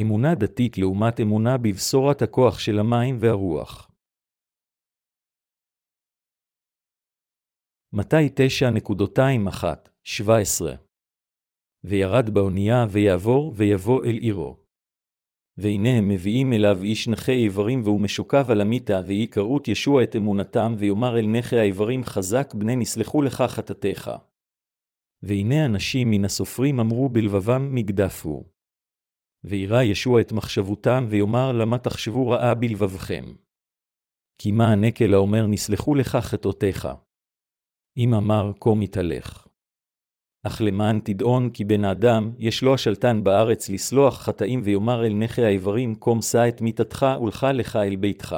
אמונה דתית לעומת אמונה בבשורת הכוח של המים והרוח. מתי 9.21-17 וירד באונייה ויעבור ויבוא אל עירו. והנה הם מביאים אליו איש נכה איברים והוא משוקב על המיטה, ויהי קרות ישוע את אמונתם, ויאמר אל נכה האיברים חזק בני נסלחו לך חטאתך. והנה אנשים מן הסופרים אמרו בלבבם מגדף הוא. וירא ישוע את מחשבותם, ויאמר למה תחשבו רעה בלבבכם. כי מה הנקל האומר נסלחו לך חטאותיך. אם אמר כה מתהלך. אך למען תדעון כי בן האדם, יש לו השלטן בארץ לסלוח חטאים ויאמר אל נכה האיברים, קום שא את מיתתך ולך לך אל ביתך.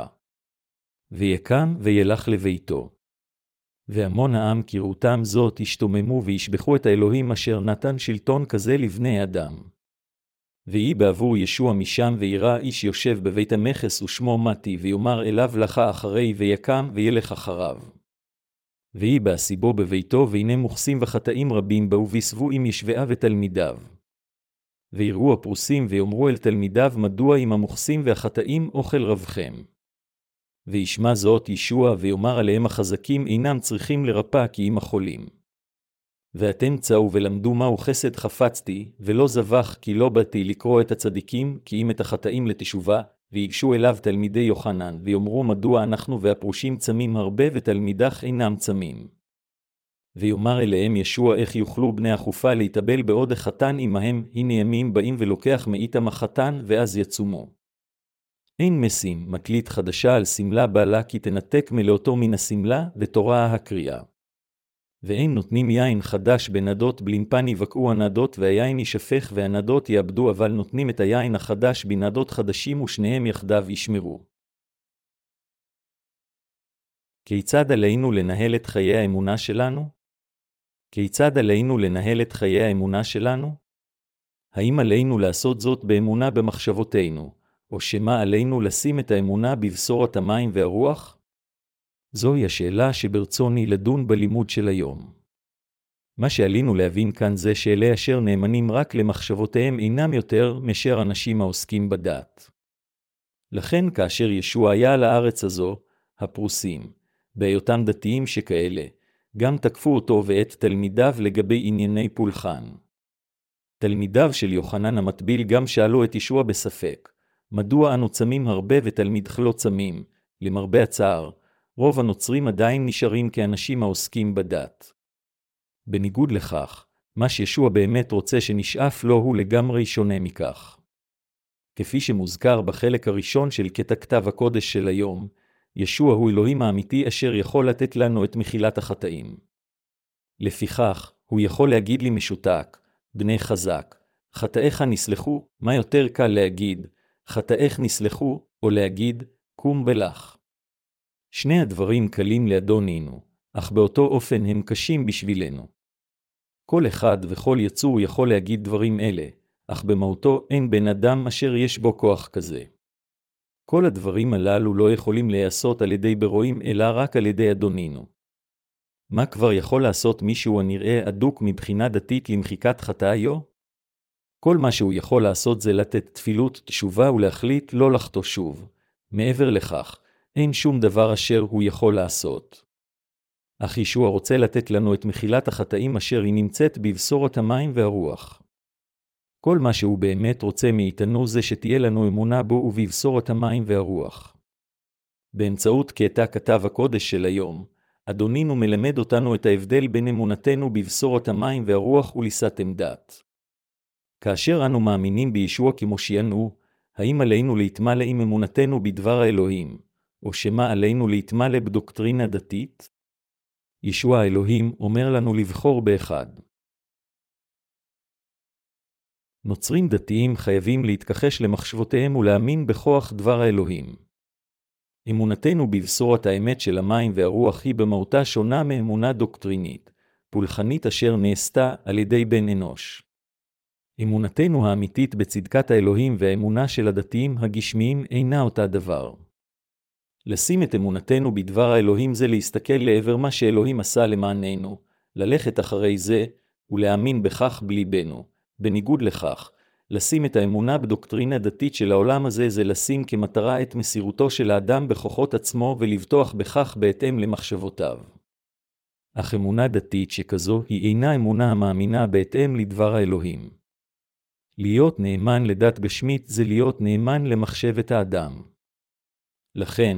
ויקם וילך לביתו. והמון העם כראותם זאת השתוממו וישבחו את האלוהים אשר נתן שלטון כזה לבני אדם. ויהי בעבור ישוע משם וירא איש יושב בבית המכס ושמו מתי, ויאמר אליו לך אחרי, ויקם וילך אחריו. ויהי בעשיבו בביתו, והנה מוכסים וחטאים רבים באו ויסבו עם ישבעה ותלמידיו. ויראו הפרוסים ויאמרו אל תלמידיו, מדוע עם המוכסים והחטאים אוכל רבכם. וישמע זאת ישוע, ויאמר עליהם החזקים אינם צריכים לרפא כי אם החולים. ואתם צאו ולמדו מהו חסד חפצתי, ולא זבח כי לא באתי לקרוא את הצדיקים, כי אם את החטאים לתשובה, ויגשו אליו תלמידי יוחנן, ויאמרו מדוע אנחנו והפרושים צמים הרבה ותלמידך אינם צמים. ויאמר אליהם ישוע איך יוכלו בני החופה להתאבל בעוד החתן עמהם, הנה ימים באים ולוקח מאיתם החתן, ואז יצומו. אין מסים, מקליט חדשה על שמלה בעלה כי תנתק מלאותו מן השמלה, ותורה הקריאה. ואין נותנים יין חדש בנדות בלימפן יבקעו הנדות והיין יישפך והנדות יאבדו אבל נותנים את היין החדש בנדות חדשים ושניהם יחדיו ישמרו. כיצד עלינו לנהל את חיי האמונה שלנו? כיצד עלינו לנהל את חיי האמונה שלנו? האם עלינו לעשות זאת באמונה במחשבותינו, או שמא עלינו לשים את האמונה בבשורת המים והרוח? זוהי השאלה שברצוני לדון בלימוד של היום. מה שעלינו להבין כאן זה שאלה אשר נאמנים רק למחשבותיהם אינם יותר מאשר אנשים העוסקים בדת. לכן כאשר ישוע היה על הארץ הזו, הפרוסים, בהיותם דתיים שכאלה, גם תקפו אותו ואת תלמידיו לגבי ענייני פולחן. תלמידיו של יוחנן המטביל גם שאלו את ישוע בספק, מדוע אנו צמים הרבה ותלמידך לא צמים, למרבה הצער, רוב הנוצרים עדיין נשארים כאנשים העוסקים בדת. בניגוד לכך, מה שישוע באמת רוצה שנשאף לו הוא לגמרי שונה מכך. כפי שמוזכר בחלק הראשון של קטע כתב הקודש של היום, ישוע הוא אלוהים האמיתי אשר יכול לתת לנו את מחילת החטאים. לפיכך, הוא יכול להגיד לי משותק, בני חזק, חטאיך נסלחו, מה יותר קל להגיד, חטאיך נסלחו, או להגיד, קום ולך. שני הדברים קלים לאדונינו, אך באותו אופן הם קשים בשבילנו. כל אחד וכל יצור יכול להגיד דברים אלה, אך במהותו אין בן אדם אשר יש בו כוח כזה. כל הדברים הללו לא יכולים להיעשות על ידי ברואים, אלא רק על ידי אדונינו. מה כבר יכול לעשות מישהו הנראה אדוק מבחינה דתית למחיקת חטאיו? כל מה שהוא יכול לעשות זה לתת תפילות תשובה ולהחליט לא לחטוא שוב. מעבר לכך, אין שום דבר אשר הוא יכול לעשות. אך ישוע רוצה לתת לנו את מחילת החטאים אשר היא נמצאת בבשורת המים והרוח. כל מה שהוא באמת רוצה מאיתנו זה שתהיה לנו אמונה בו ובבשורת המים והרוח. באמצעות קטע כתב הקודש של היום, אדונינו מלמד אותנו את ההבדל בין אמונתנו בבשורת המים והרוח וליסתם דת. כאשר אנו מאמינים בישוע כמושיענו, האם עלינו להתמלא עם אמונתנו בדבר האלוהים, או שמא עלינו להתמלא בדוקטרינה דתית? ישוע האלוהים אומר לנו לבחור באחד. נוצרים דתיים חייבים להתכחש למחשבותיהם ולהאמין בכוח דבר האלוהים. אמונתנו בבשורת האמת של המים והרוח היא במהותה שונה מאמונה דוקטרינית, פולחנית אשר נעשתה על ידי בן אנוש. אמונתנו האמיתית בצדקת האלוהים והאמונה של הדתיים הגשמיים אינה אותה דבר. לשים את אמונתנו בדבר האלוהים זה להסתכל לעבר מה שאלוהים עשה למעננו, ללכת אחרי זה, ולהאמין בכך בליבנו. בניגוד לכך, לשים את האמונה בדוקטרינה דתית של העולם הזה זה לשים כמטרה את מסירותו של האדם בכוחות עצמו ולבטוח בכך בהתאם למחשבותיו. אך אמונה דתית שכזו היא אינה אמונה המאמינה בהתאם לדבר האלוהים. להיות נאמן לדת גשמית זה להיות נאמן למחשבת האדם. לכן,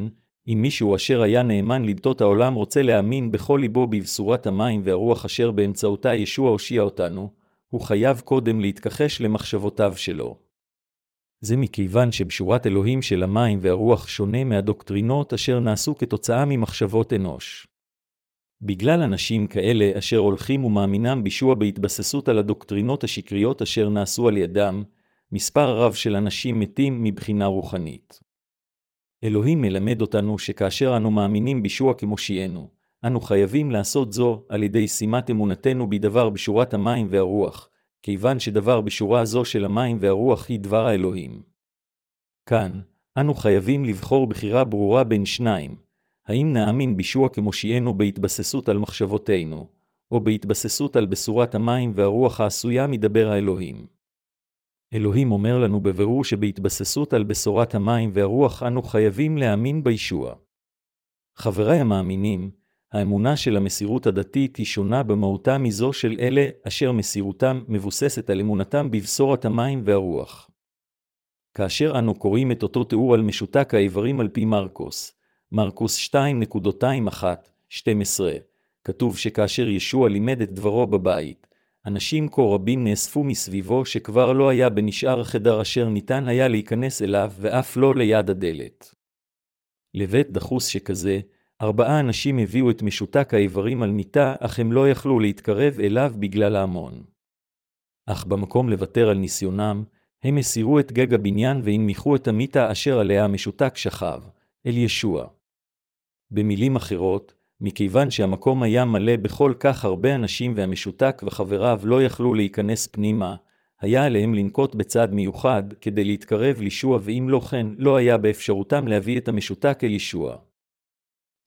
אם מישהו אשר היה נאמן לדתות העולם רוצה להאמין בכל ליבו בבשורת המים והרוח אשר באמצעותה ישוע הושיע אותנו, הוא חייב קודם להתכחש למחשבותיו שלו. זה מכיוון שבשורת אלוהים של המים והרוח שונה מהדוקטרינות אשר נעשו כתוצאה ממחשבות אנוש. בגלל אנשים כאלה אשר הולכים ומאמינם בישוע בהתבססות על הדוקטרינות השקריות אשר נעשו על ידם, מספר רב של אנשים מתים מבחינה רוחנית. אלוהים מלמד אותנו שכאשר אנו מאמינים בישוע כמושיענו, אנו חייבים לעשות זו על ידי שימת אמונתנו בדבר בשורת המים והרוח, כיוון שדבר בשורה זו של המים והרוח היא דבר האלוהים. כאן, אנו חייבים לבחור בחירה ברורה בין שניים, האם נאמין בישוע כמושיענו בהתבססות על מחשבותינו, או בהתבססות על בשורת המים והרוח העשויה מדבר האלוהים. אלוהים אומר לנו בבירור שבהתבססות על בשורת המים והרוח אנו חייבים להאמין בישוע. חבריי המאמינים, האמונה של המסירות הדתית היא שונה במהותה מזו של אלה אשר מסירותם מבוססת על אמונתם בבשורת המים והרוח. כאשר אנו קוראים את אותו תיאור על משותק האיברים על פי מרקוס, מרקוס 2.21-12, כתוב שכאשר ישוע לימד את דברו בבית, אנשים כה רבים נאספו מסביבו שכבר לא היה בנשאר החדר אשר ניתן היה להיכנס אליו ואף לא ליד הדלת. לבית דחוס שכזה, ארבעה אנשים הביאו את משותק האיברים על מיטה, אך הם לא יכלו להתקרב אליו בגלל ההמון. אך במקום לוותר על ניסיונם, הם הסירו את גג הבניין והנמיכו את המיטה אשר עליה המשותק שכב, אל ישוע. במילים אחרות, מכיוון שהמקום היה מלא בכל כך הרבה אנשים והמשותק וחבריו לא יכלו להיכנס פנימה, היה עליהם לנקוט בצעד מיוחד כדי להתקרב לישוע ואם לא כן, לא היה באפשרותם להביא את המשותק אל ישוע.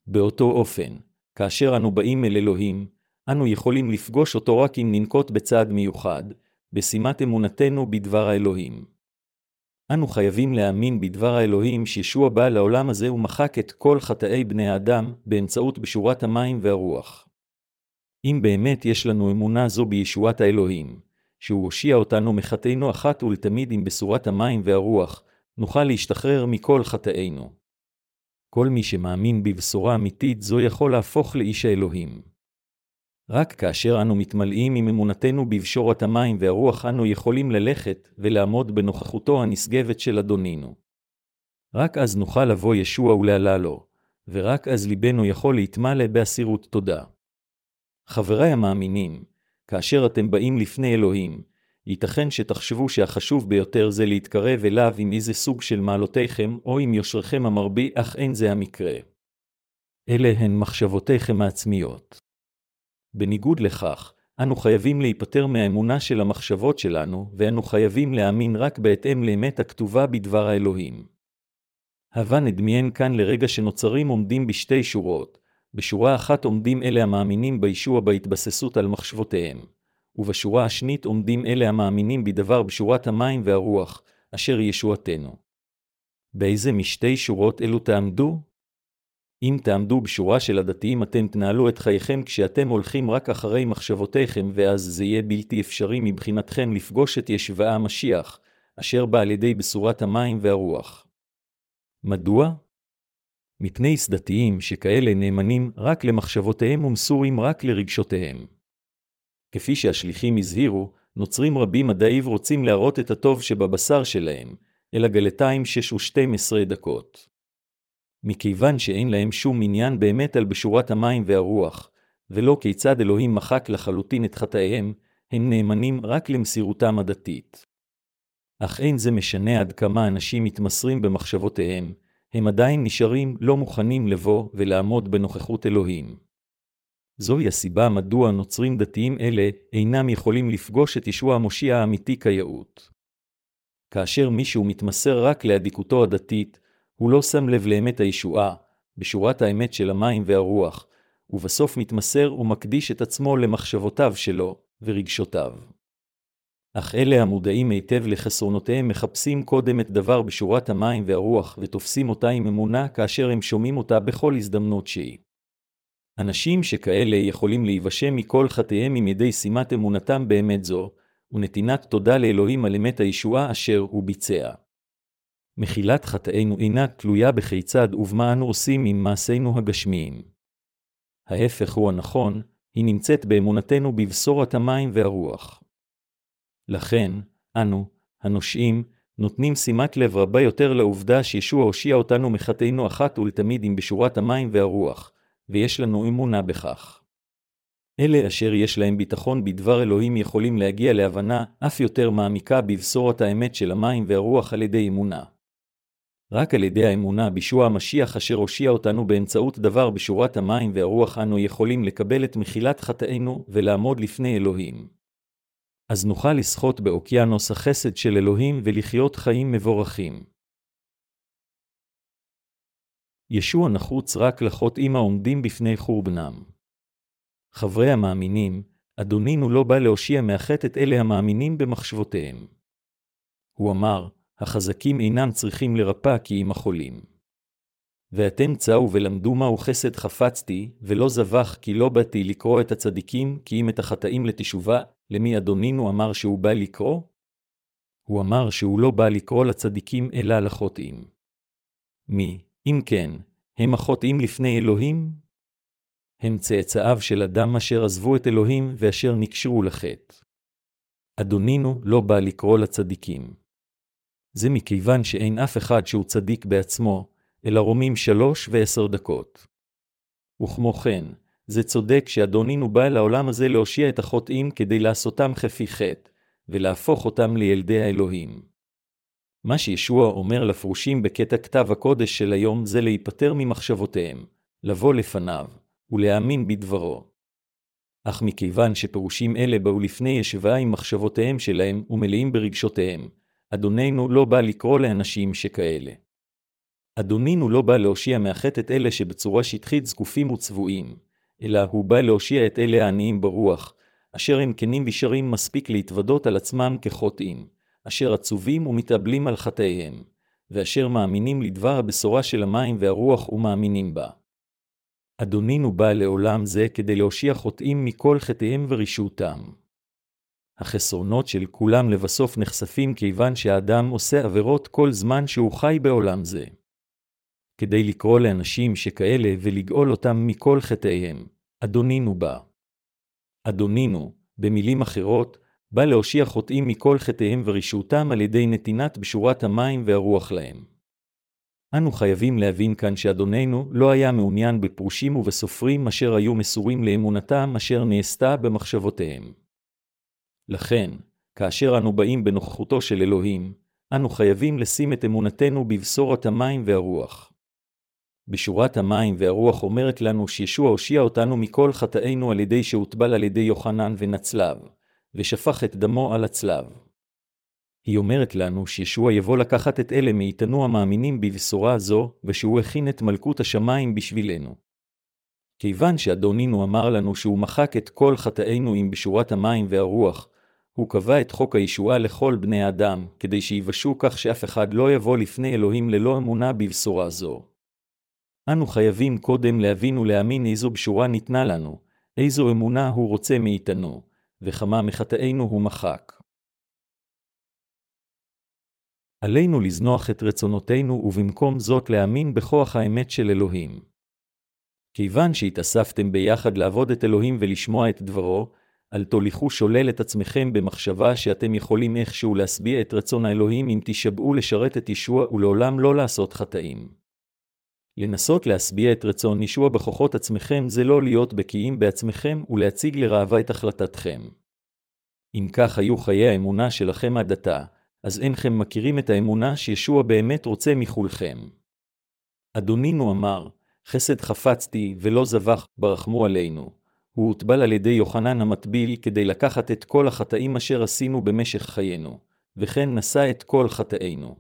באותו אופן, כאשר אנו באים אל אלוהים, אנו יכולים לפגוש אותו רק אם ננקוט בצעד מיוחד, בשימת אמונתנו בדבר האלוהים. אנו חייבים להאמין בדבר האלוהים שישוע בא לעולם הזה ומחק את כל חטאי בני האדם באמצעות בשורת המים והרוח. אם באמת יש לנו אמונה זו בישועת האלוהים, שהוא הושיע אותנו מחטאינו אחת ולתמיד עם בשורת המים והרוח, נוכל להשתחרר מכל חטאינו. כל מי שמאמין בבשורה אמיתית זו יכול להפוך לאיש האלוהים. רק כאשר אנו מתמלאים עם אמונתנו בבשורת המים והרוח אנו יכולים ללכת ולעמוד בנוכחותו הנשגבת של אדונינו. רק אז נוכל לבוא ישוע ולעלה לו, ורק אז ליבנו יכול להתמלא באסירות תודה. חבריי המאמינים, כאשר אתם באים לפני אלוהים, ייתכן שתחשבו שהחשוב ביותר זה להתקרב אליו עם איזה סוג של מעלותיכם או עם יושרכם המרבי, אך אין זה המקרה. אלה הן מחשבותיכם העצמיות. בניגוד לכך, אנו חייבים להיפטר מהאמונה של המחשבות שלנו, ואנו חייבים להאמין רק בהתאם לאמת הכתובה בדבר האלוהים. הווה נדמיין כאן לרגע שנוצרים עומדים בשתי שורות, בשורה אחת עומדים אלה המאמינים בישוע בהתבססות על מחשבותיהם, ובשורה השנית עומדים אלה המאמינים בדבר בשורת המים והרוח, אשר ישועתנו. באיזה משתי שורות אלו תעמדו? אם תעמדו בשורה של הדתיים אתם תנהלו את חייכם כשאתם הולכים רק אחרי מחשבותיכם, ואז זה יהיה בלתי אפשרי מבחינתכם לפגוש את ישבעה המשיח, אשר בא על ידי בשורת המים והרוח. מדוע? מפני סדתיים שכאלה נאמנים רק למחשבותיהם ומסורים רק לרגשותיהם. כפי שהשליחים הזהירו, נוצרים רבים מדעיב רוצים להראות את הטוב שבבשר שלהם, אל הגלתיים שש ושתים עשרה דקות. מכיוון שאין להם שום עניין באמת על בשורת המים והרוח, ולא כיצד אלוהים מחק לחלוטין את חטאיהם, הם נאמנים רק למסירותם הדתית. אך אין זה משנה עד כמה אנשים מתמסרים במחשבותיהם, הם עדיין נשארים לא מוכנים לבוא ולעמוד בנוכחות אלוהים. זוהי הסיבה מדוע נוצרים דתיים אלה אינם יכולים לפגוש את ישוע המושיע האמיתי כיאות. כאשר מישהו מתמסר רק לאדיקותו הדתית, הוא לא שם לב לאמת הישועה, בשורת האמת של המים והרוח, ובסוף מתמסר ומקדיש את עצמו למחשבותיו שלו ורגשותיו. אך אלה המודעים היטב לחסרונותיהם מחפשים קודם את דבר בשורת המים והרוח, ותופסים אותה עם אמונה כאשר הם שומעים אותה בכל הזדמנות שהיא. אנשים שכאלה יכולים להיוושם מכל חטאיהם עם ידי שימת אמונתם באמת זו, ונתינת תודה לאלוהים על אמת הישועה אשר הוא ביצע. מחילת חטאינו אינה תלויה בכיצד ובמה אנו עושים עם מעשינו הגשמיים. ההפך הוא הנכון, היא נמצאת באמונתנו בבשורת המים והרוח. לכן, אנו, הנושעים, נותנים שימת לב רבה יותר לעובדה שישוע הושיע אותנו מחטאינו אחת ולתמיד עם בשורת המים והרוח, ויש לנו אמונה בכך. אלה אשר יש להם ביטחון בדבר אלוהים יכולים להגיע להבנה אף יותר מעמיקה בבשורת האמת של המים והרוח על ידי אמונה. רק על ידי האמונה בישוע המשיח אשר הושיע אותנו באמצעות דבר בשורת המים והרוח אנו יכולים לקבל את מחילת חטאינו ולעמוד לפני אלוהים. אז נוכל לשחות באוקיינוס החסד של אלוהים ולחיות חיים מבורכים. ישוע נחוץ רק לחוטאים העומדים בפני חורבנם. חברי המאמינים, אדונינו לא בא להושיע מהחטא את אלה המאמינים במחשבותיהם. הוא אמר, החזקים אינם צריכים לרפא כי אם החולים. ואתם צאו ולמדו מהו חסד חפצתי, ולא זבח כי לא באתי לקרוא את הצדיקים, כי אם את החטאים לתשובה, למי אדונינו אמר שהוא בא לקרוא? הוא אמר שהוא לא בא לקרוא לצדיקים אלא לחוטאים. מי, אם כן, הם החוטאים לפני אלוהים? הם צאצאיו של אדם אשר עזבו את אלוהים ואשר נקשרו לחטא. אדונינו לא בא לקרוא לצדיקים. זה מכיוון שאין אף אחד שהוא צדיק בעצמו, אלא רומים שלוש ועשר דקות. וכמו כן, זה צודק שאדונינו בא לעולם הזה להושיע את החוטאים כדי לעשותם חפי חטא, ולהפוך אותם לילדי האלוהים. מה שישוע אומר לפרושים בקטע כתב הקודש של היום זה להיפטר ממחשבותיהם, לבוא לפניו, ולהאמין בדברו. אך מכיוון שפירושים אלה באו לפני ישבה עם מחשבותיהם שלהם ומלאים ברגשותיהם, אדוננו לא בא לקרוא לאנשים שכאלה. אדונינו לא בא להושיע מהחטא את אלה שבצורה שטחית זקופים וצבועים, אלא הוא בא להושיע את אלה העניים ברוח, אשר הם כנים וישרים מספיק להתוודות על עצמם כחוטאים, אשר עצובים ומתאבלים על חטאיהם, ואשר מאמינים לדבר הבשורה של המים והרוח ומאמינים בה. אדונינו בא לעולם זה כדי להושיע חוטאים מכל חטאיהם ורשעותם. החסרונות של כולם לבסוף נחשפים כיוון שהאדם עושה עבירות כל זמן שהוא חי בעולם זה. כדי לקרוא לאנשים שכאלה ולגאול אותם מכל חטאיהם, אדונינו בא. אדונינו, במילים אחרות, בא להושיע חוטאים מכל חטאיהם ורשעותם על ידי נתינת בשורת המים והרוח להם. אנו חייבים להבין כאן שאדוננו לא היה מעוניין בפרושים ובסופרים אשר היו מסורים לאמונתם אשר נעשתה במחשבותיהם. לכן, כאשר אנו באים בנוכחותו של אלוהים, אנו חייבים לשים את אמונתנו בבשורת המים והרוח. בשורת המים והרוח אומרת לנו שישוע הושיע אותנו מכל חטאינו על ידי שהוטבל על ידי יוחנן ונצלב, ושפך את דמו על הצלב. היא אומרת לנו שישוע יבוא לקחת את אלה מאיתנו המאמינים בבשורה זו, ושהוא הכין את מלכות השמיים בשבילנו. כיוון שאדונינו אמר לנו שהוא מחק את כל חטאינו עם בשורת המים והרוח, הוא קבע את חוק הישועה לכל בני האדם, כדי שיבשו כך שאף אחד לא יבוא לפני אלוהים ללא אמונה בבשורה זו. אנו חייבים קודם להבין ולהאמין איזו בשורה ניתנה לנו, איזו אמונה הוא רוצה מאיתנו, וכמה מחטאינו הוא מחק. עלינו לזנוח את רצונותינו ובמקום זאת להאמין בכוח האמת של אלוהים. כיוון שהתאספתם ביחד לעבוד את אלוהים ולשמוע את דברו, אל תוליכו שולל את עצמכם במחשבה שאתם יכולים איכשהו להשביע את רצון האלוהים אם תשבעו לשרת את ישוע ולעולם לא לעשות חטאים. לנסות להשביע את רצון ישוע בכוחות עצמכם זה לא להיות בקיאים בעצמכם ולהציג לראווה את החלטתכם. אם כך היו חיי האמונה שלכם עד עתה, אז אינכם מכירים את האמונה שישוע באמת רוצה מכולכם. אדונינו אמר, חסד חפצתי ולא זבח, ברחמו עלינו. הוא הוטבל על ידי יוחנן המטביל כדי לקחת את כל החטאים אשר עשינו במשך חיינו, וכן נשא את כל חטאינו.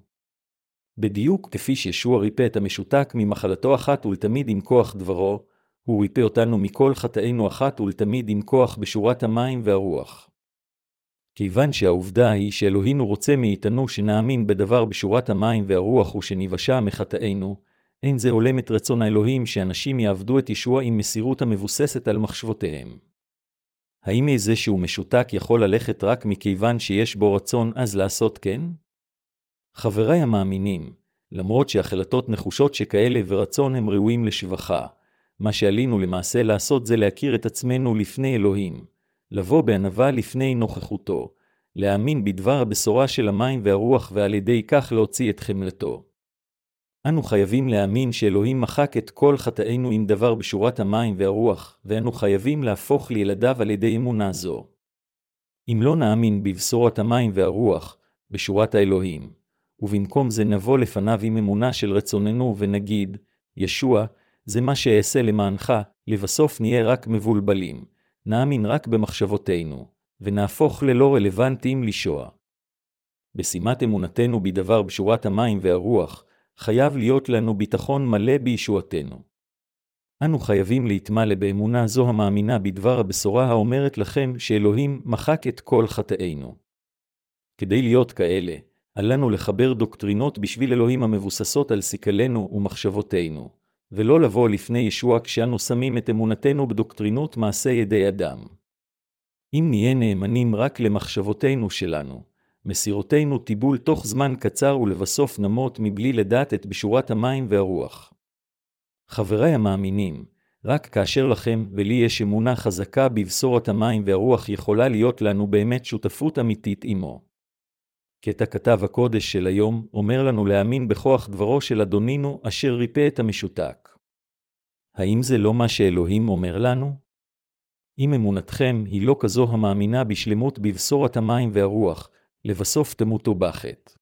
בדיוק כפי שישוע ריפא את המשותק ממחלתו אחת ולתמיד עם כוח דברו, הוא ריפא אותנו מכל חטאינו אחת ולתמיד עם כוח בשורת המים והרוח. כיוון שהעובדה היא שאלוהינו רוצה מאיתנו שנאמין בדבר בשורת המים והרוח ושניוושע מחטאינו, אין זה הולם את רצון האלוהים שאנשים יעבדו את ישוע עם מסירות המבוססת על מחשבותיהם. האם איזה שהוא משותק יכול ללכת רק מכיוון שיש בו רצון אז לעשות כן? חבריי המאמינים, למרות שהחלטות נחושות שכאלה ורצון הם ראויים לשבחה, מה שעלינו למעשה לעשות זה להכיר את עצמנו לפני אלוהים, לבוא בענווה לפני נוכחותו, להאמין בדבר הבשורה של המים והרוח ועל ידי כך להוציא את חמלתו. אנו חייבים להאמין שאלוהים מחק את כל חטאינו עם דבר בשורת המים והרוח, ואנו חייבים להפוך לילדיו על ידי אמונה זו. אם לא נאמין בבשורת המים והרוח, בשורת האלוהים, ובמקום זה נבוא לפניו עם אמונה של רצוננו ונגיד, ישוע, זה מה שאעשה למענך, לבסוף נהיה רק מבולבלים, נאמין רק במחשבותינו, ונהפוך ללא רלוונטיים לישוע. בשימת אמונתנו בדבר בשורת המים והרוח, חייב להיות לנו ביטחון מלא בישועתנו. אנו חייבים להתמלא באמונה זו המאמינה בדבר הבשורה האומרת לכם שאלוהים מחק את כל חטאינו. כדי להיות כאלה, עלינו לחבר דוקטרינות בשביל אלוהים המבוססות על סיכלנו ומחשבותינו, ולא לבוא לפני ישוע כשאנו שמים את אמונתנו בדוקטרינות מעשה ידי אדם. אם נהיה נאמנים רק למחשבותינו שלנו, מסירותנו טיבול תוך זמן קצר ולבסוף נמות מבלי לדעת את בשורת המים והרוח. חבריי המאמינים, רק כאשר לכם ולי יש אמונה חזקה בבשורת המים והרוח יכולה להיות לנו באמת שותפות אמיתית עמו. קטע כתב הקודש של היום אומר לנו להאמין בכוח דברו של אדונינו אשר ריפא את המשותק. האם זה לא מה שאלוהים אומר לנו? אם אמונתכם היא לא כזו המאמינה בשלמות בבשורת המים והרוח, לבסוף תמותו בחטא.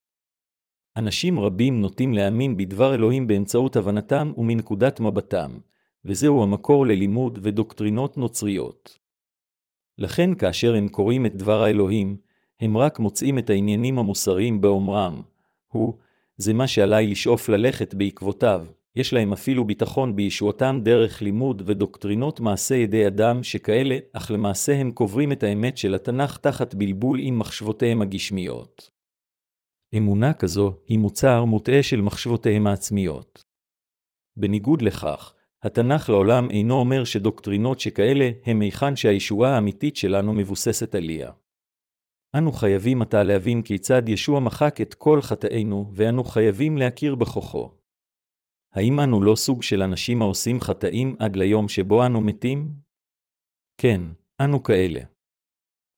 אנשים רבים נוטים להאמין בדבר אלוהים באמצעות הבנתם ומנקודת מבטם, וזהו המקור ללימוד ודוקטרינות נוצריות. לכן כאשר הם קוראים את דבר האלוהים, הם רק מוצאים את העניינים המוסריים באומרם, הוא, זה מה שעליי לשאוף ללכת בעקבותיו, יש להם אפילו ביטחון בישועתם דרך לימוד ודוקטרינות מעשה ידי אדם שכאלה, אך למעשה הם קוברים את האמת של התנ"ך תחת בלבול עם מחשבותיהם הגשמיות. אמונה כזו היא מוצר מוטעה של מחשבותיהם העצמיות. בניגוד לכך, התנ"ך לעולם אינו אומר שדוקטרינות שכאלה הם היכן שהישועה האמיתית שלנו מבוססת עליה. אנו חייבים עתה להבין כיצד ישוע מחק את כל חטאינו, ואנו חייבים להכיר בכוחו. האם אנו לא סוג של אנשים העושים חטאים עד ליום שבו אנו מתים? כן, אנו כאלה.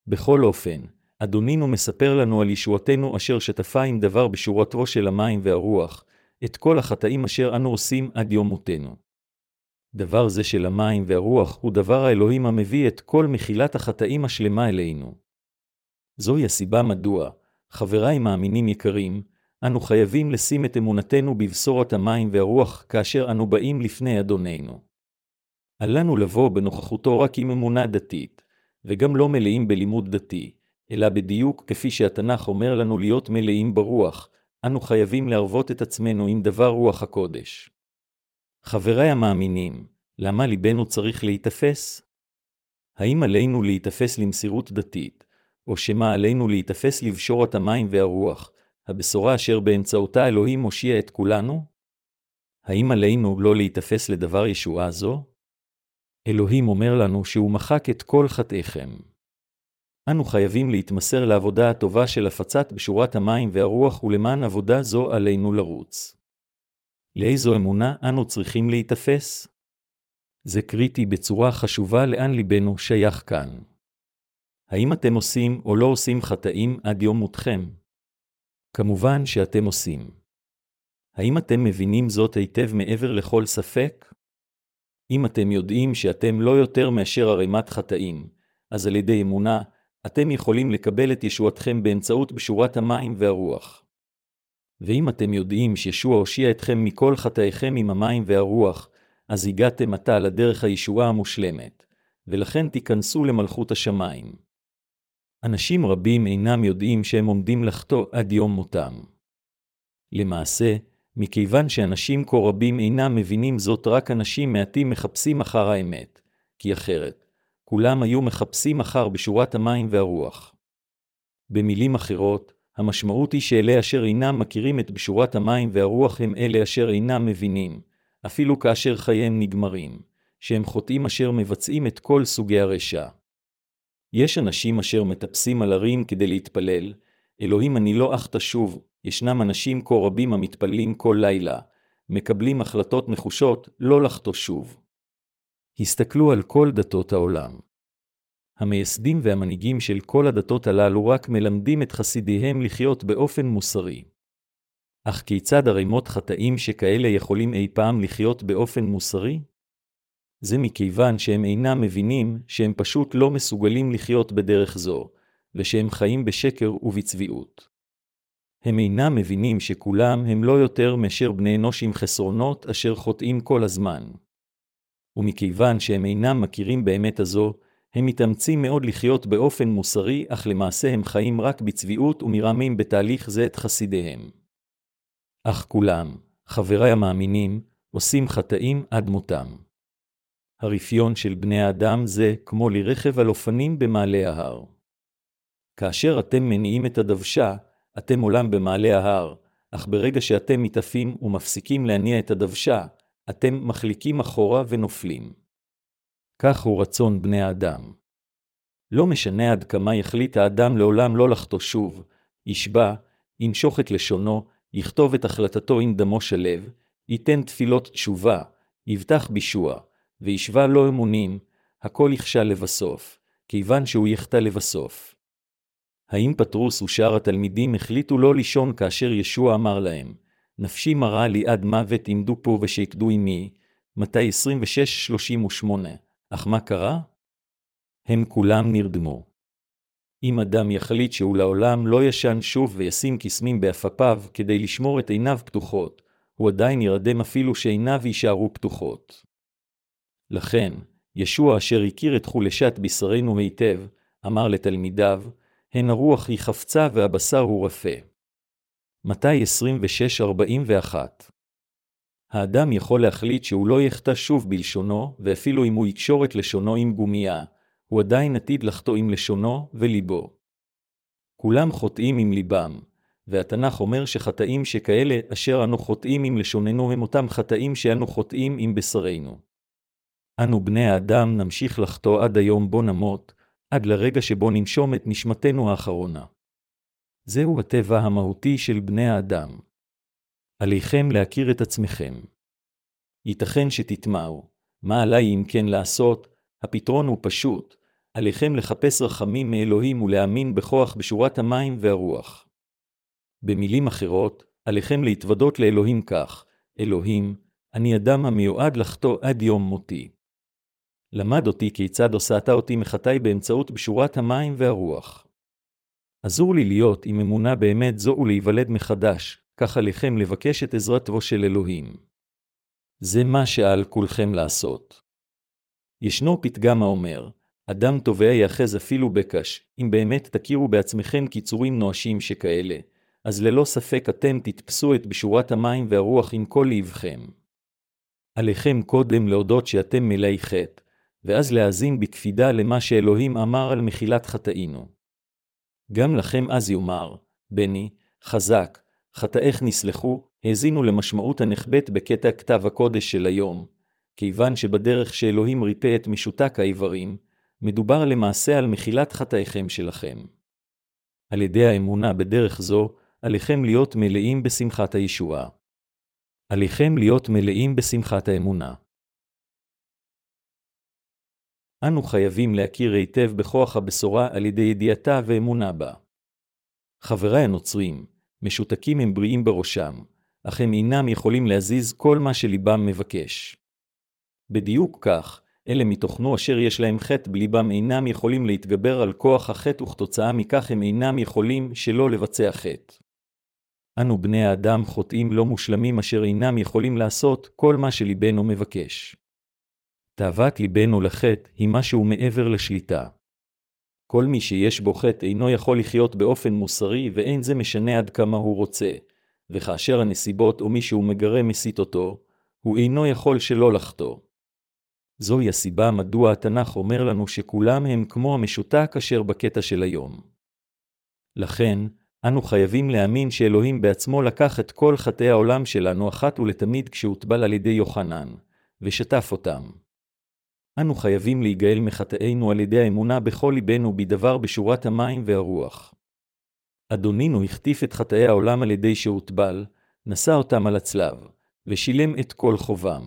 בכל אופן, אדונינו מספר לנו על ישועתנו אשר שטפה עם דבר בשורתו של המים והרוח, את כל החטאים אשר אנו עושים עד יום מותנו. דבר זה של המים והרוח הוא דבר האלוהים המביא את כל מחילת החטאים השלמה אלינו. זוהי הסיבה מדוע, חבריי מאמינים יקרים, אנו חייבים לשים את אמונתנו בבשורת המים והרוח כאשר אנו באים לפני אדוננו. אל לנו לבוא בנוכחותו רק עם אמונה דתית, וגם לא מלאים בלימוד דתי, אלא בדיוק כפי שהתנ"ך אומר לנו להיות מלאים ברוח, אנו חייבים להרוות את עצמנו עם דבר רוח הקודש. חבריי המאמינים, למה ליבנו צריך להיתפס? האם עלינו להיתפס למסירות דתית, או שמא עלינו להיתפס לבשורת המים והרוח, הבשורה אשר באמצעותה אלוהים מושיע את כולנו? האם עלינו לא להיתפס לדבר ישועה זו? אלוהים אומר לנו שהוא מחק את כל חטאיכם. אנו חייבים להתמסר לעבודה הטובה של הפצת בשורת המים והרוח, ולמען עבודה זו עלינו לרוץ. לאיזו אמונה אנו צריכים להיתפס? זה קריטי בצורה חשובה לאן ליבנו שייך כאן. האם אתם עושים או לא עושים חטאים עד יום מותכם? כמובן שאתם עושים. האם אתם מבינים זאת היטב מעבר לכל ספק? אם אתם יודעים שאתם לא יותר מאשר ערימת חטאים, אז על ידי אמונה, אתם יכולים לקבל את ישועתכם באמצעות בשורת המים והרוח. ואם אתם יודעים שישוע הושיע אתכם מכל חטאיכם עם המים והרוח, אז הגעתם עתה לדרך הישועה המושלמת, ולכן תיכנסו למלכות השמיים. אנשים רבים אינם יודעים שהם עומדים לחטוא עד יום מותם. למעשה, מכיוון שאנשים כה רבים אינם מבינים זאת, רק אנשים מעטים מחפשים אחר האמת, כי אחרת, כולם היו מחפשים אחר בשורת המים והרוח. במילים אחרות, המשמעות היא שאלה אשר אינם מכירים את בשורת המים והרוח הם אלה אשר אינם מבינים, אפילו כאשר חייהם נגמרים, שהם חוטאים אשר מבצעים את כל סוגי הרשע. יש אנשים אשר מטפסים על הרים כדי להתפלל, אלוהים אני לא אך תשוב, ישנם אנשים כה רבים המתפללים כל לילה, מקבלים החלטות נחושות לא לחטוא שוב. הסתכלו על כל דתות העולם. המייסדים והמנהיגים של כל הדתות הללו רק מלמדים את חסידיהם לחיות באופן מוסרי. אך כיצד ערימות חטאים שכאלה יכולים אי פעם לחיות באופן מוסרי? זה מכיוון שהם אינם מבינים שהם פשוט לא מסוגלים לחיות בדרך זו, ושהם חיים בשקר ובצביעות. הם אינם מבינים שכולם הם לא יותר מאשר בני אנוש עם חסרונות אשר חוטאים כל הזמן. ומכיוון שהם אינם מכירים באמת הזו, הם מתאמצים מאוד לחיות באופן מוסרי, אך למעשה הם חיים רק בצביעות ומרמים בתהליך זה את חסידיהם. אך כולם, חברי המאמינים, עושים חטאים עד מותם. הרפיון של בני האדם זה כמו לרכב על אופנים במעלה ההר. כאשר אתם מניעים את הדוושה, אתם עולם במעלה ההר, אך ברגע שאתם מתעפים ומפסיקים להניע את הדוושה, אתם מחליקים אחורה ונופלים. כך הוא רצון בני האדם. לא משנה עד כמה יחליט האדם לעולם לא לחטוא שוב, ישבע, ינשוך את לשונו, יכתוב את החלטתו עם דמו שלו, ייתן תפילות תשובה, יבטח בישוע, וישבע לו אמונים, הכל יכשל לבסוף, כיוון שהוא יחטא לבסוף. האם פטרוס ושאר התלמידים החליטו לא לישון כאשר ישוע אמר להם, נפשי מרה לי עד מוות עמדו פה ושקדו עמי, מתי 26-38, אך מה קרה? הם כולם נרדמו. אם אדם יחליט שהוא לעולם לא ישן שוב וישים קסמים בעפפיו כדי לשמור את עיניו פתוחות, הוא עדיין ירדם אפילו שעיניו יישארו פתוחות. לכן, ישוע אשר הכיר את חולשת בשרנו היטב, אמר לתלמידיו, הן הרוח היא חפצה והבשר הוא רפה. מתי 26-41 האדם יכול להחליט שהוא לא יחטא שוב בלשונו, ואפילו אם הוא יקשור את לשונו עם גומייה, הוא עדיין עתיד לחטוא עם לשונו וליבו. כולם חוטאים עם ליבם, והתנ"ך אומר שחטאים שכאלה אשר אנו חוטאים עם לשוננו הם אותם חטאים שאנו חוטאים עם בשרנו. אנו בני האדם נמשיך לחטוא עד היום בו נמות, עד לרגע שבו ננשום את נשמתנו האחרונה. זהו הטבע המהותי של בני האדם. עליכם להכיר את עצמכם. ייתכן שתטמעו, מה עליי אם כן לעשות? הפתרון הוא פשוט, עליכם לחפש רחמים מאלוהים ולהאמין בכוח בשורת המים והרוח. במילים אחרות, עליכם להתוודות לאלוהים כך, אלוהים, אני אדם המיועד לחטוא עד יום מותי. למד אותי כיצד הוסעת אותי מחטאי באמצעות בשורת המים והרוח. עזור לי להיות עם אמונה באמת זו ולהיוולד מחדש, כך עליכם לבקש את עזרתו של אלוהים. זה מה שעל כולכם לעשות. ישנו פתגם האומר, אדם תובע יאחז אפילו בקש, אם באמת תכירו בעצמכם קיצורים נואשים שכאלה, אז ללא ספק אתם תתפסו את בשורת המים והרוח עם כל לבכם. עליכם קודם להודות שאתם מלאי חטא, ואז להאזין בקפידה למה שאלוהים אמר על מחילת חטאינו. גם לכם אז יאמר, בני, חזק, חטאיך נסלחו, האזינו למשמעות הנחבאת בקטע כתב הקודש של היום, כיוון שבדרך שאלוהים ריפא את משותק האיברים, מדובר למעשה על מחילת חטאיכם שלכם. על ידי האמונה בדרך זו, עליכם להיות מלאים בשמחת הישועה. עליכם להיות מלאים בשמחת האמונה. אנו חייבים להכיר היטב בכוח הבשורה על ידי ידיעתה ואמונה בה. חברי הנוצרים, משותקים הם בריאים בראשם, אך הם אינם יכולים להזיז כל מה שליבם מבקש. בדיוק כך, אלה מתוכנו אשר יש להם חטא בליבם אינם יכולים להתגבר על כוח החטא וכתוצאה מכך הם אינם יכולים שלא לבצע חטא. אנו בני האדם חוטאים לא מושלמים אשר אינם יכולים לעשות כל מה שליבנו מבקש. תאוות ליבנו לחטא היא משהו מעבר לשליטה. כל מי שיש בו חטא אינו יכול לחיות באופן מוסרי ואין זה משנה עד כמה הוא רוצה, וכאשר הנסיבות או מישהו מגרה מסית אותו, הוא אינו יכול שלא לחטוא. זוהי הסיבה מדוע התנ"ך אומר לנו שכולם הם כמו המשותק אשר בקטע של היום. לכן, אנו חייבים להאמין שאלוהים בעצמו לקח את כל חטאי העולם שלנו אחת ולתמיד כשהוטבל על ידי יוחנן, ושטף אותם. אנו חייבים להיגאל מחטאינו על ידי האמונה בכל ליבנו בדבר בשורת המים והרוח. אדונינו החטיף את חטאי העולם על ידי שהוטבל, נשא אותם על הצלב, ושילם את כל חובם.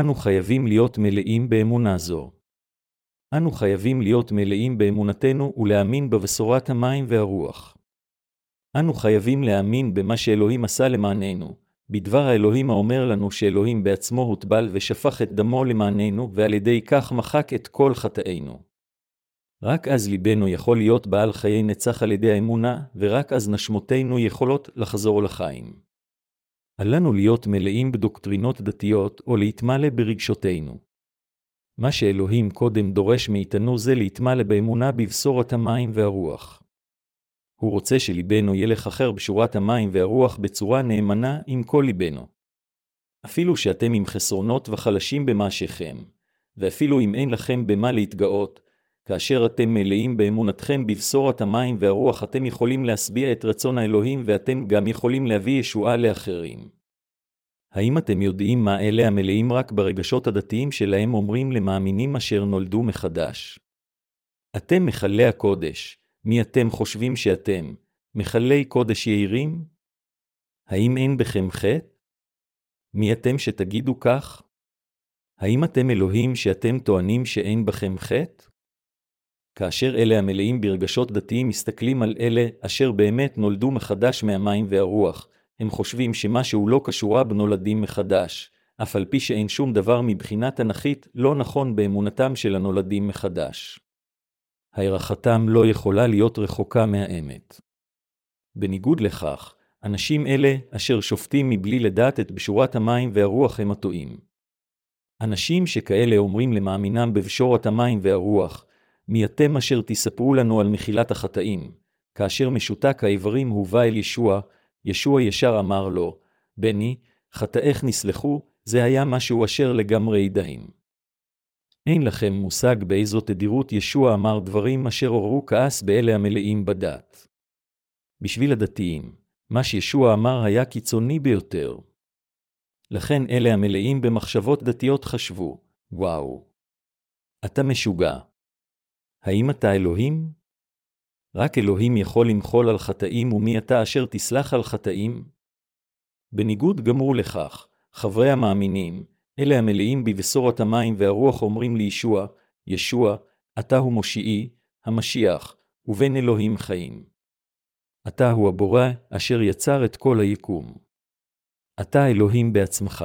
אנו חייבים להיות מלאים באמונה זו. אנו חייבים להיות מלאים באמונתנו ולהאמין בבשורת המים והרוח. אנו חייבים להאמין במה שאלוהים עשה למעננו, בדבר האלוהים האומר לנו שאלוהים בעצמו הוטבל ושפך את דמו למעננו, ועל ידי כך מחק את כל חטאינו. רק אז ליבנו יכול להיות בעל חיי נצח על ידי האמונה, ורק אז נשמותינו יכולות לחזור לחיים. אל לנו להיות מלאים בדוקטרינות דתיות, או להתמלא ברגשותינו. מה שאלוהים קודם דורש מאיתנו זה להתמלא באמונה בבשורת המים והרוח. הוא רוצה שליבנו ילך אחר בשורת המים והרוח בצורה נאמנה עם כל ליבנו. אפילו שאתם עם חסרונות וחלשים במשכם, ואפילו אם אין לכם במה להתגאות, כאשר אתם מלאים באמונתכם בבשורת המים והרוח, אתם יכולים להשביע את רצון האלוהים ואתם גם יכולים להביא ישועה לאחרים. האם אתם יודעים מה אלה המלאים רק ברגשות הדתיים שלהם אומרים למאמינים אשר נולדו מחדש? אתם מכלי הקודש, מי אתם חושבים שאתם, מכלי קודש יהירים? האם אין בכם חטא? מי אתם שתגידו כך? האם אתם אלוהים שאתם טוענים שאין בכם חטא? כאשר אלה המלאים ברגשות דתיים מסתכלים על אלה אשר באמת נולדו מחדש מהמים והרוח, הם חושבים שמשהו לא קשורה בנולדים מחדש, אף על פי שאין שום דבר מבחינה תנכית לא נכון באמונתם של הנולדים מחדש. הערכתם לא יכולה להיות רחוקה מהאמת. בניגוד לכך, אנשים אלה, אשר שופטים מבלי לדעת את בשורת המים והרוח הם הטועים. אנשים שכאלה אומרים למאמינם בבשורת המים והרוח, מי אתם אשר תספרו לנו על מחילת החטאים? כאשר משותק האיברים הובא אל ישוע, ישוע ישר אמר לו, בני, חטאיך נסלחו, זה היה משהו אשר לגמרי ידעים. אין לכם מושג באיזו תדירות ישוע אמר דברים אשר עוררו כעס באלה המלאים בדת. בשביל הדתיים, מה שישוע אמר היה קיצוני ביותר. לכן אלה המלאים במחשבות דתיות חשבו, וואו, אתה משוגע. האם אתה אלוהים? רק אלוהים יכול למחול על חטאים, ומי אתה אשר תסלח על חטאים? בניגוד גמור לכך, חברי המאמינים, אלה המלאים בבשורת המים והרוח אומרים לישוע, ישוע, אתה הוא מושיעי, המשיח, ובן אלוהים חיים. אתה הוא הבורא, אשר יצר את כל היקום. אתה אלוהים בעצמך.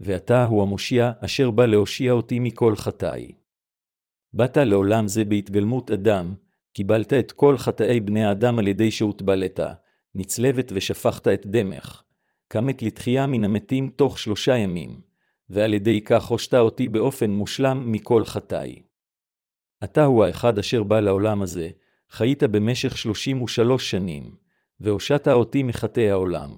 ואתה הוא המושיע, אשר בא להושיע אותי מכל חטאי. באת לעולם זה בהתגלמות אדם, קיבלת את כל חטאי בני האדם על ידי שהוטבלת, נצלבת ושפכת את דמך. קמת לתחייה מן המתים תוך שלושה ימים, ועל ידי כך הושת אותי באופן מושלם מכל חטאי. אתה הוא האחד אשר בא לעולם הזה, חיית במשך שלושים ושלוש שנים, והושעת אותי מחטאי העולם.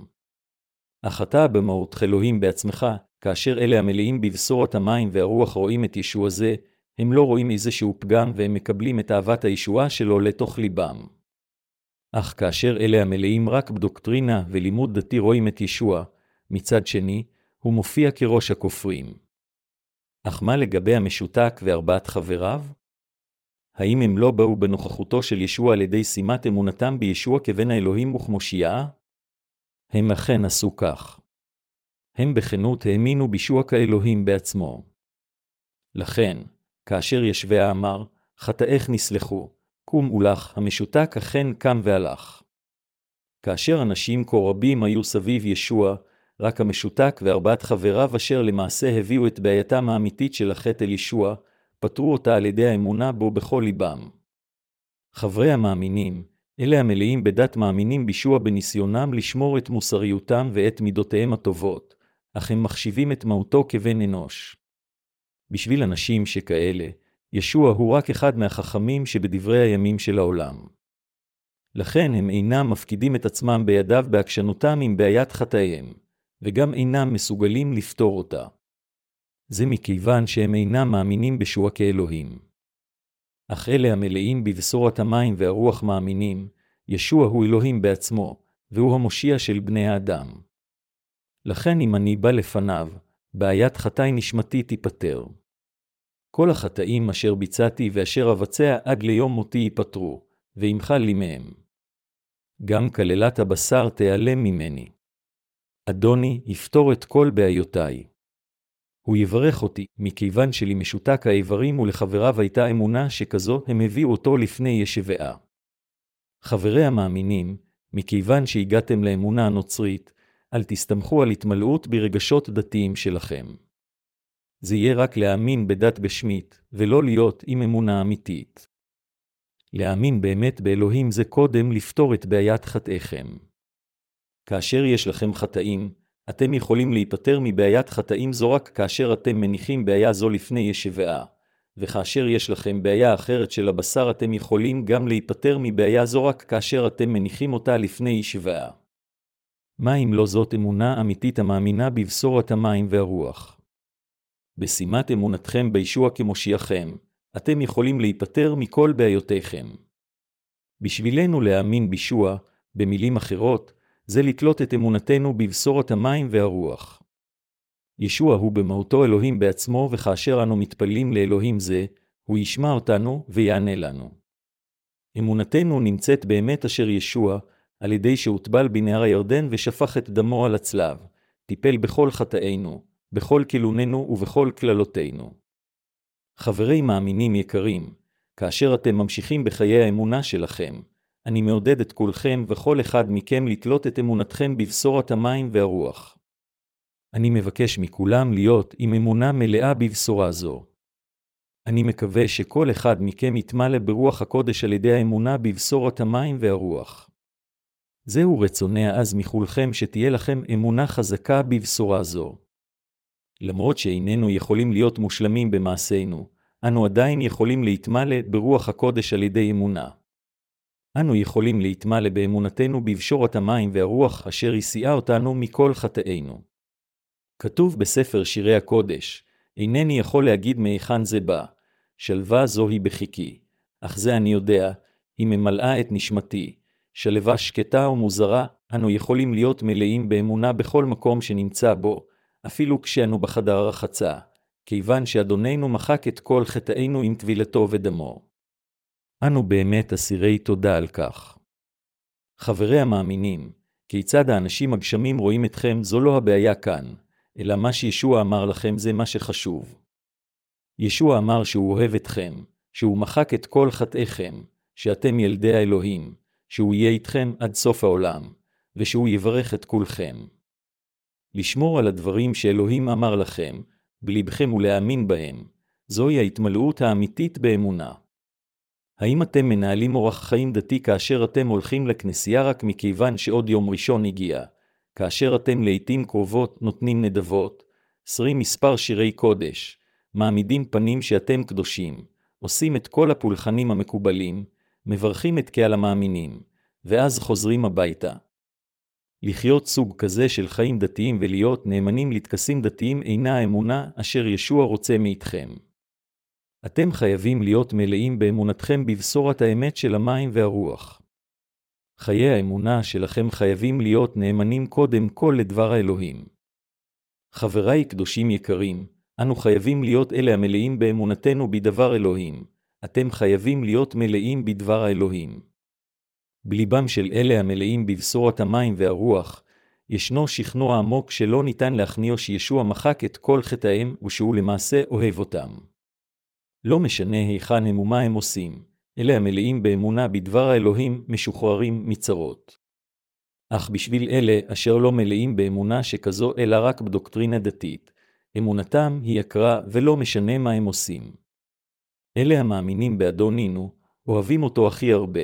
אך אתה במהות אלוהים בעצמך, כאשר אלה המלאים בבשורת המים והרוח רואים את ישוע זה, הם לא רואים איזשהו פגם והם מקבלים את אהבת הישועה שלו לתוך ליבם. אך כאשר אלה המלאים רק בדוקטרינה ולימוד דתי רואים את ישוע, מצד שני, הוא מופיע כראש הכופרים. אך מה לגבי המשותק וארבעת חבריו? האם הם לא באו בנוכחותו של ישוע על ידי שימת אמונתם בישוע כבן האלוהים וכמושיעה? הם אכן עשו כך. הם בכנות האמינו בישוע כאלוהים בעצמו. לכן, כאשר ישביה אמר, חטאיך נסלחו, קום ולך, המשותק אכן קם והלך. כאשר אנשים כה רבים היו סביב ישוע, רק המשותק וארבעת חבריו אשר למעשה הביאו את בעייתם האמיתית של החטא אל ישוע, פתרו אותה על ידי האמונה בו בכל ליבם. חברי המאמינים, אלה המלאים בדת מאמינים בישוע בניסיונם לשמור את מוסריותם ואת מידותיהם הטובות, אך הם מחשיבים את מהותו כבן אנוש. בשביל אנשים שכאלה, ישוע הוא רק אחד מהחכמים שבדברי הימים של העולם. לכן הם אינם מפקידים את עצמם בידיו בעקשנותם עם בעיית חטאיהם, וגם אינם מסוגלים לפתור אותה. זה מכיוון שהם אינם מאמינים בשוע כאלוהים. אך אלה המלאים בבשורת המים והרוח מאמינים, ישוע הוא אלוהים בעצמו, והוא המושיע של בני האדם. לכן אם אני בא לפניו, בעיית חטאי נשמתי תיפטר. כל החטאים אשר ביצעתי ואשר אבצע עד ליום מותי ייפטרו, וימחל לי מהם. גם כללת הבשר תיעלם ממני. אדוני יפתור את כל בעיותיי. הוא יברך אותי, מכיוון שלי משותק האיברים ולחבריו הייתה אמונה שכזו, הם הביאו אותו לפני ישבעה. חברי המאמינים, מכיוון שהגעתם לאמונה הנוצרית, אל תסתמכו על התמלאות ברגשות דתיים שלכם. זה יהיה רק להאמין בדת גשמית, ולא להיות עם אמונה אמיתית. להאמין באמת באלוהים זה קודם לפתור את בעיית חטאיכם. כאשר יש לכם חטאים, אתם יכולים להיפטר מבעיית חטאים זו רק כאשר אתם מניחים בעיה זו לפני ישבעה, וכאשר יש לכם בעיה אחרת של הבשר אתם יכולים גם להיפטר מבעיה זו רק כאשר אתם מניחים אותה לפני ישבעה. מה אם לא זאת אמונה אמיתית המאמינה בבשורת המים והרוח? בשימת אמונתכם בישוע כמושיעכם, אתם יכולים להיפטר מכל בעיותיכם. בשבילנו להאמין בישוע, במילים אחרות, זה לתלות את אמונתנו בבשורת המים והרוח. ישוע הוא במהותו אלוהים בעצמו, וכאשר אנו מתפללים לאלוהים זה, הוא ישמע אותנו ויענה לנו. אמונתנו נמצאת באמת אשר ישוע, על ידי שהוטבל בנהר הירדן ושפך את דמו על הצלב, טיפל בכל חטאינו, בכל קילוננו ובכל קללותינו. חברי מאמינים יקרים, כאשר אתם ממשיכים בחיי האמונה שלכם, אני מעודד את כולכם וכל אחד מכם לתלות את אמונתכם בבשורת המים והרוח. אני מבקש מכולם להיות עם אמונה מלאה בבשורה זו. אני מקווה שכל אחד מכם יתמלא ברוח הקודש על ידי האמונה בבשורת המים והרוח. זהו רצוני העז מכולכם שתהיה לכם אמונה חזקה בבשורה זו. למרות שאיננו יכולים להיות מושלמים במעשינו, אנו עדיין יכולים להתמלא ברוח הקודש על ידי אמונה. אנו יכולים להתמלא באמונתנו בבשורת המים והרוח אשר הסיעה אותנו מכל חטאינו. כתוב בספר שירי הקודש, אינני יכול להגיד מהיכן זה בא, שלווה זוהי בחיקי, אך זה אני יודע, היא ממלאה את נשמתי, שלווה שקטה ומוזרה, אנו יכולים להיות מלאים באמונה בכל מקום שנמצא בו, אפילו כשאנו בחדר הרחצה, כיוון שאדוננו מחק את כל חטאינו עם טבילתו ודמו. אנו באמת אסירי תודה על כך. חברי המאמינים, כיצד האנשים הגשמים רואים אתכם זו לא הבעיה כאן, אלא מה שישוע אמר לכם זה מה שחשוב. ישוע אמר שהוא אוהב אתכם, שהוא מחק את כל חטאיכם, שאתם ילדי האלוהים, שהוא יהיה איתכם עד סוף העולם, ושהוא יברך את כולכם. לשמור על הדברים שאלוהים אמר לכם, בלבכם ולהאמין בהם, זוהי ההתמלאות האמיתית באמונה. האם אתם מנהלים אורח חיים דתי כאשר אתם הולכים לכנסייה רק מכיוון שעוד יום ראשון הגיע, כאשר אתם לעתים קרובות נותנים נדבות, שרים מספר שירי קודש, מעמידים פנים שאתם קדושים, עושים את כל הפולחנים המקובלים, מברכים את קהל המאמינים, ואז חוזרים הביתה. לחיות סוג כזה של חיים דתיים ולהיות נאמנים לטקסים דתיים אינה האמונה אשר ישוע רוצה מאיתכם. אתם חייבים להיות מלאים באמונתכם בבשורת האמת של המים והרוח. חיי האמונה שלכם חייבים להיות נאמנים קודם כל לדבר האלוהים. חבריי קדושים יקרים, אנו חייבים להיות אלה המלאים באמונתנו בדבר אלוהים. אתם חייבים להיות מלאים בדבר האלוהים. בליבם של אלה המלאים בבשורת המים והרוח, ישנו שכנוע עמוק שלא ניתן להכניעו שישוע מחק את כל חטאיהם ושהוא למעשה אוהב אותם. לא משנה היכן הם ומה הם עושים, אלה המלאים באמונה בדבר האלוהים משוחררים מצרות. אך בשביל אלה אשר לא מלאים באמונה שכזו אלא רק בדוקטרינה דתית, אמונתם היא יקרה ולא משנה מה הם עושים. אלה המאמינים באדונינו, אוהבים אותו הכי הרבה,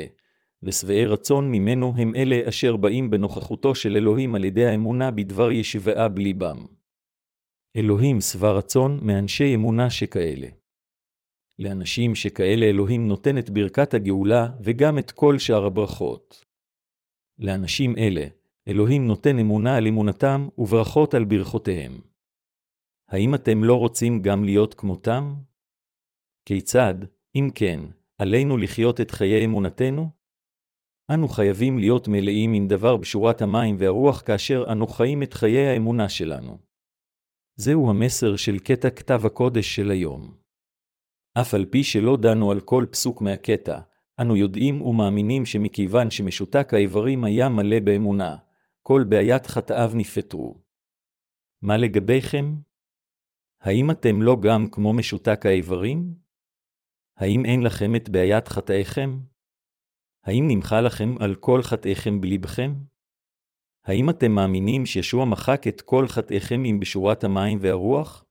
ושבעי רצון ממנו הם אלה אשר באים בנוכחותו של אלוהים על ידי האמונה בדבר ישבעה בליבם. אלוהים שבע רצון מאנשי אמונה שכאלה. לאנשים שכאלה אלוהים נותן את ברכת הגאולה וגם את כל שאר הברכות. לאנשים אלה, אלוהים נותן אמונה על אמונתם וברכות על ברכותיהם. האם אתם לא רוצים גם להיות כמותם? כיצד, אם כן, עלינו לחיות את חיי אמונתנו? אנו חייבים להיות מלאים עם דבר בשורת המים והרוח כאשר אנו חיים את חיי האמונה שלנו. זהו המסר של קטע כתב הקודש של היום. אף על פי שלא דנו על כל פסוק מהקטע, אנו יודעים ומאמינים שמכיוון שמשותק האיברים היה מלא באמונה, כל בעיית חטאיו נפטרו. מה לגביכם? האם אתם לא גם כמו משותק האיברים? האם אין לכם את בעיית חטאיכם? האם נמחה לכם על כל חטאיכם בלבכם? האם אתם מאמינים שישוע מחק את כל חטאיכם עם בשורת המים והרוח?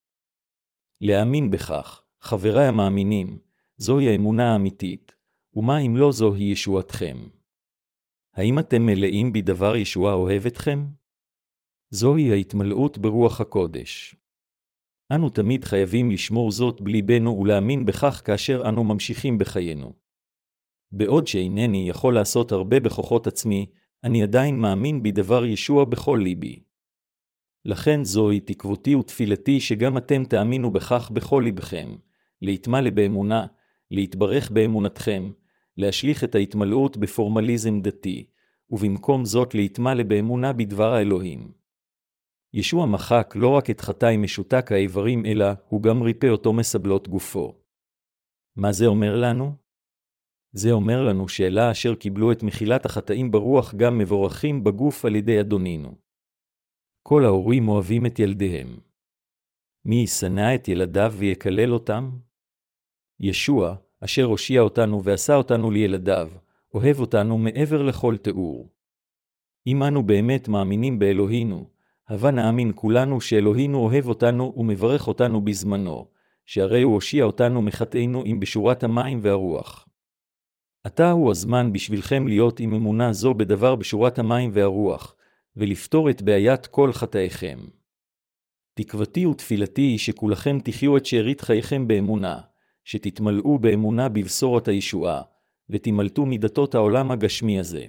להאמין בכך, חבריי המאמינים, זוהי האמונה האמיתית, ומה אם לא זוהי ישועתכם? האם אתם מלאים בדבר ישועה אוהב אתכם? זוהי ההתמלאות ברוח הקודש. אנו תמיד חייבים לשמור זאת בליבנו ולהאמין בכך כאשר אנו ממשיכים בחיינו. בעוד שאינני יכול לעשות הרבה בכוחות עצמי, אני עדיין מאמין בדבר ישוע בכל ליבי. לכן זוהי תקוותי ותפילתי שגם אתם תאמינו בכך בכל לבכם, להתמלא באמונה, להתברך באמונתכם, להשליך את ההתמלאות בפורמליזם דתי, ובמקום זאת להתמלא באמונה בדבר האלוהים. ישוע מחק לא רק את חטאי משותק האיברים, אלא הוא גם ריפא אותו מסבלות גופו. מה זה אומר לנו? זה אומר לנו שאלה אשר קיבלו את מחילת החטאים ברוח גם מבורכים בגוף על ידי אדונינו. כל ההורים אוהבים את ילדיהם. מי ישנא את ילדיו ויקלל אותם? ישוע, אשר הושיע אותנו ועשה אותנו לילדיו, אוהב אותנו מעבר לכל תיאור. אם אנו באמת מאמינים באלוהינו, הבה נאמין כולנו שאלוהינו אוהב אותנו ומברך אותנו בזמנו, שהרי הוא הושיע אותנו מחטאינו עם בשורת המים והרוח. עתה הוא הזמן בשבילכם להיות עם אמונה זו בדבר בשורת המים והרוח, ולפתור את בעיית כל חטאיכם. תקוותי ותפילתי היא שכולכם תחיו את שארית חייכם באמונה, שתתמלאו באמונה בבשורת הישועה, ותמלטו מדתות העולם הגשמי הזה.